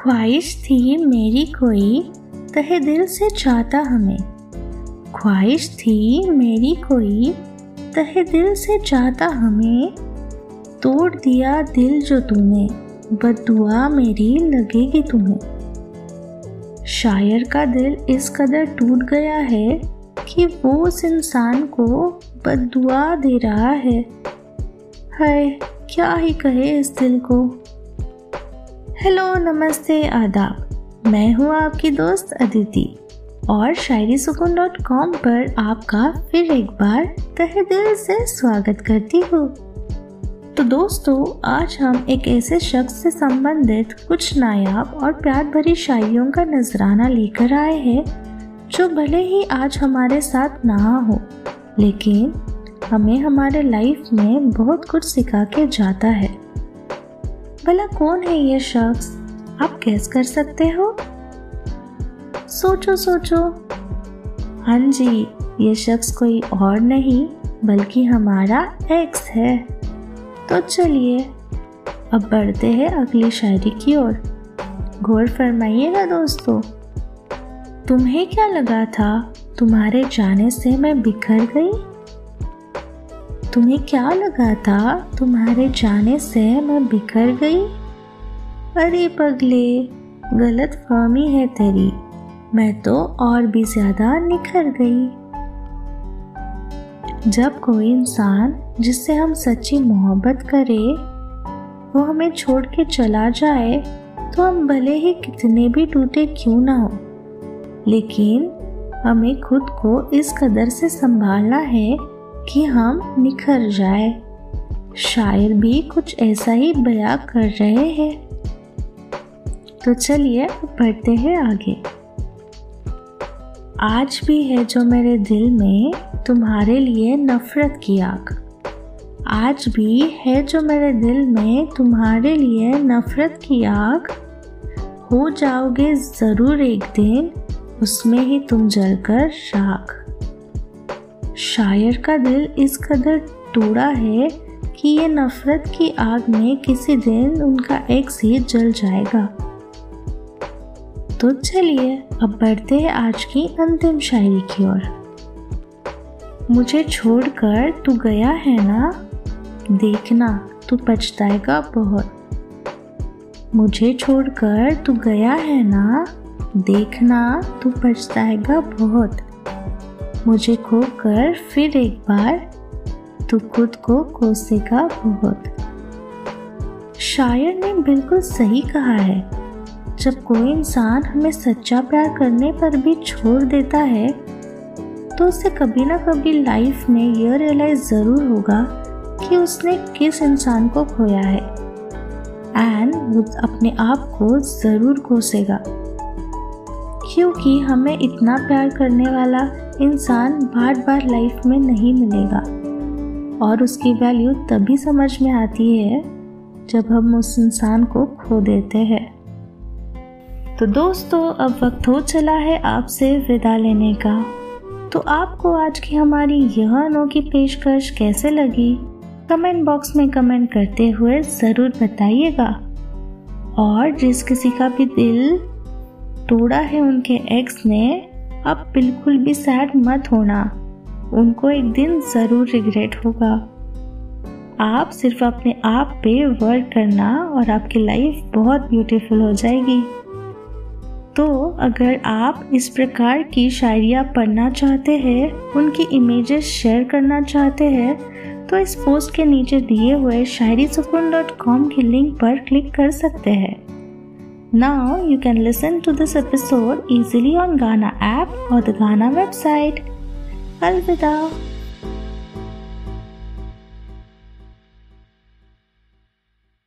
ख्वाहिश थी, मेरी कोई तहे दिल से चाहता हमें। ख्वाहिश थी, मेरी कोई तहे दिल से चाहता हमें। तोड़ दिया दिल जो तूने बदुआ मेरी लगेगी तुम्हें। शायर का दिल इस कदर टूट गया है कि वो उस इंसान को बदुआ दे रहा है। हाय, क्या ही कहे इस दिल को। हेलो, नमस्ते, आदाब। मैं हूँ आपकी दोस्त अदिति। और शायरी सुकून डॉट कॉम पर आपका फिर एक बार तहे दिल से स्वागत करती हूँ। तो दोस्तों, आज हम एक ऐसे शख्स से संबंधित कुछ नायाब और प्यार भरी शायरियों का नजराना लेकर आए हैं, जो भले ही आज हमारे साथ ना हो, लेकिन हमें हमारे लाइफ में बहुत कुछ सिखा के जाता है। भला कौन है ये शख्स? आप कैस कर सकते हो। सोचो सोचो। हाँ जी, ये शख्स कोई और नहीं, बल्कि हमारा एक्स है। तो चलिए, अब बढ़ते हैं अगली शायरी की ओर। गौर फरमाइएगा दोस्तों, तुम्हें क्या लगा था, तुम्हारे जाने से मैं बिखर गई? तुम्हें क्या लगा था? तुम्हारे जाने से मैं बिखर गई। अरे पगले, गलत फहमी है तेरी। मैं तो और भी ज़्यादा निखर गई। जब कोई इंसान जिससे हम सच्ची मोहब्बत करे, वो हमें छोड़ के चला जाए तो हम भले ही कितने भी टूटे क्यों ना हो। लेकिन हमें खुद को इस कदर से संभालना है कि हम निखर जाए। शायर भी कुछ ऐसा ही बया कर रहे हैं। तो चलिए बढ़ते हैं आगे। आज भी है जो मेरे दिल में तुम्हारे लिए नफरत की आग। आज भी है जो मेरे दिल में तुम्हारे लिए नफरत की आग। हो जाओगे ज़रूर एक दिन, उसमें ही तुम जलकर राख। शायर का दिल इस कदर टूटा है कि ये नफरत की आग में किसी दिन उनका एक ही जल जाएगा। तो चलिए, अब बढ़ते हैं आज की अंतिम शायरी की ओर। मुझे छोड़कर तू गया है ना? देखना, तू पछताएगा बहुत। मुझे छोड़कर तू गया है ना? देखना, तू पछताएगा बहुत। मुझे खो कर फिर एक बार तू खुद को कोसेगा बहुत। शायर ने बिल्कुल सही कहा है। जब कोई इंसान हमें सच्चा प्यार करने पर भी छोड़ देता है तो उसे कभी ना कभी लाइफ में यह रियलाइज़ ज़रूर होगा कि उसने किस इंसान को खोया है। एंड वो अपने आप को ज़रूर कोसेगा। क्योंकि हमें इतना प्यार करने वाला इंसान बार बार लाइफ में नहीं मिलेगा। और उसकी वैल्यू तभी समझ में आती है जब हम उस इंसान को खो देते हैं। तो दोस्तों, अब वक्त हो चला है आपसे विदा लेने का। तो आपको आज की हमारी यह अनोखी पेशकश कैसे लगी? कमेंट बॉक्स में कमेंट करते हुए ज़रूर बताइएगा। और जिस किसी का भी दिल तोड़ा है उनके एक्स ने अब बिल्कुल भी सैड मत होना। उनको एक दिन ज़रूर रिग्रेट होगा। आप सिर्फ़ अपने आप पे वर्क करना और आपकी लाइफ बहुत ब्यूटीफुल हो जाएगी। तो अगर आप इस प्रकार की शायरियाँ पढ़ना चाहते हैं, उनकी इमेजेस शेयर करना चाहते हैं तो इस पोस्ट के नीचे दिए हुए शायरी सुकून डॉट कॉम की लिंक पर क्लिक कर सकते हैं। Now you can listen to this episode easily on Ghana app or the Ghana website. Alvida.